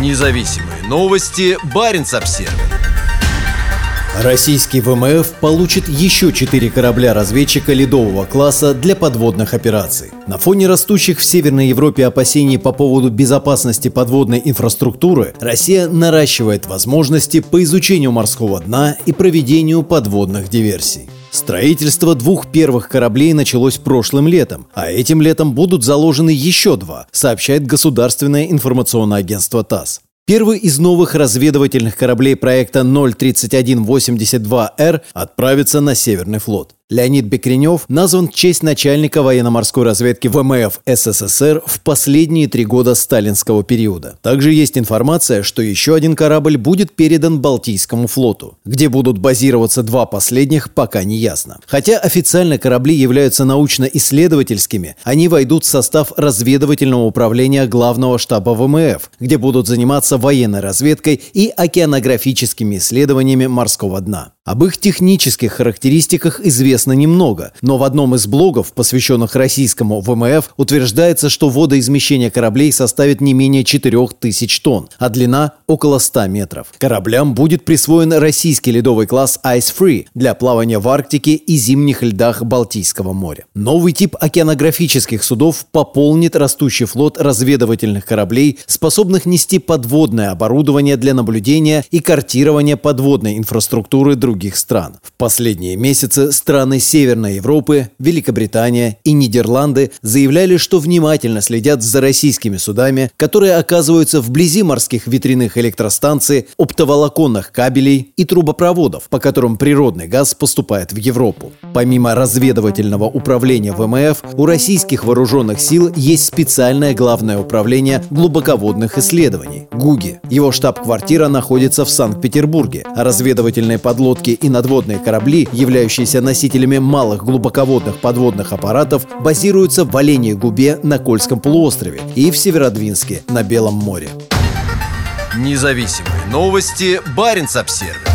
Независимые новости. Барин обсерва Российский ВМФ получит еще четыре корабля-разведчика ледового класса для подводных операций. На фоне растущих в Северной Европе опасений по поводу безопасности подводной инфраструктуры, Россия наращивает возможности по изучению морского дна и проведению подводных диверсий. Строительство двух первых кораблей началось прошлым летом, а этим летом будут заложены еще два, сообщает государственное информационное агентство ТАСС. Первый из новых разведывательных кораблей проекта 03182Р отправится на Северный флот. Леонид Бекренев назван в честь начальника военно-морской разведки ВМФ СССР в последние три года сталинского периода. Также есть информация, что еще один корабль будет передан Балтийскому флоту. Где будут базироваться два последних, пока не ясно. Хотя официально корабли являются научно-исследовательскими, они войдут в состав разведывательного управления главного штаба ВМФ, где будут заниматься военной разведкой и океанографическими исследованиями морского дна. Об их технических характеристиках известно немного, но в одном из блогов, посвященных российскому ВМФ, утверждается, что водоизмещение кораблей составит не менее 4000 тонн, а длина – около 100 метров. Кораблям будет присвоен российский ледовый класс Ice Free для плавания в Арктике и зимних льдах Балтийского моря. Новый тип океанографических судов пополнит растущий флот разведывательных кораблей, способных нести подводное оборудование для наблюдения и картирования подводной инфраструктуры других других стран. В последние месяцы страны Северной Европы, Великобритания и Нидерланды заявляли, что внимательно следят за российскими судами, которые оказываются вблизи морских ветряных электростанций, оптоволоконных кабелей и трубопроводов, по которым природный газ поступает в Европу. Помимо разведывательного управления ВМФ, у российских вооруженных сил есть специальное главное управление глубоководных исследований – ГУГИ. Его штаб-квартира находится в Санкт-Петербурге, а разведывательные подлодки лодки и надводные корабли, являющиеся носителями малых глубоководных подводных аппаратов, базируются в Оленей губе на Кольском полуострове и в Северодвинске на Белом море. Независимые новости. Барин обсервис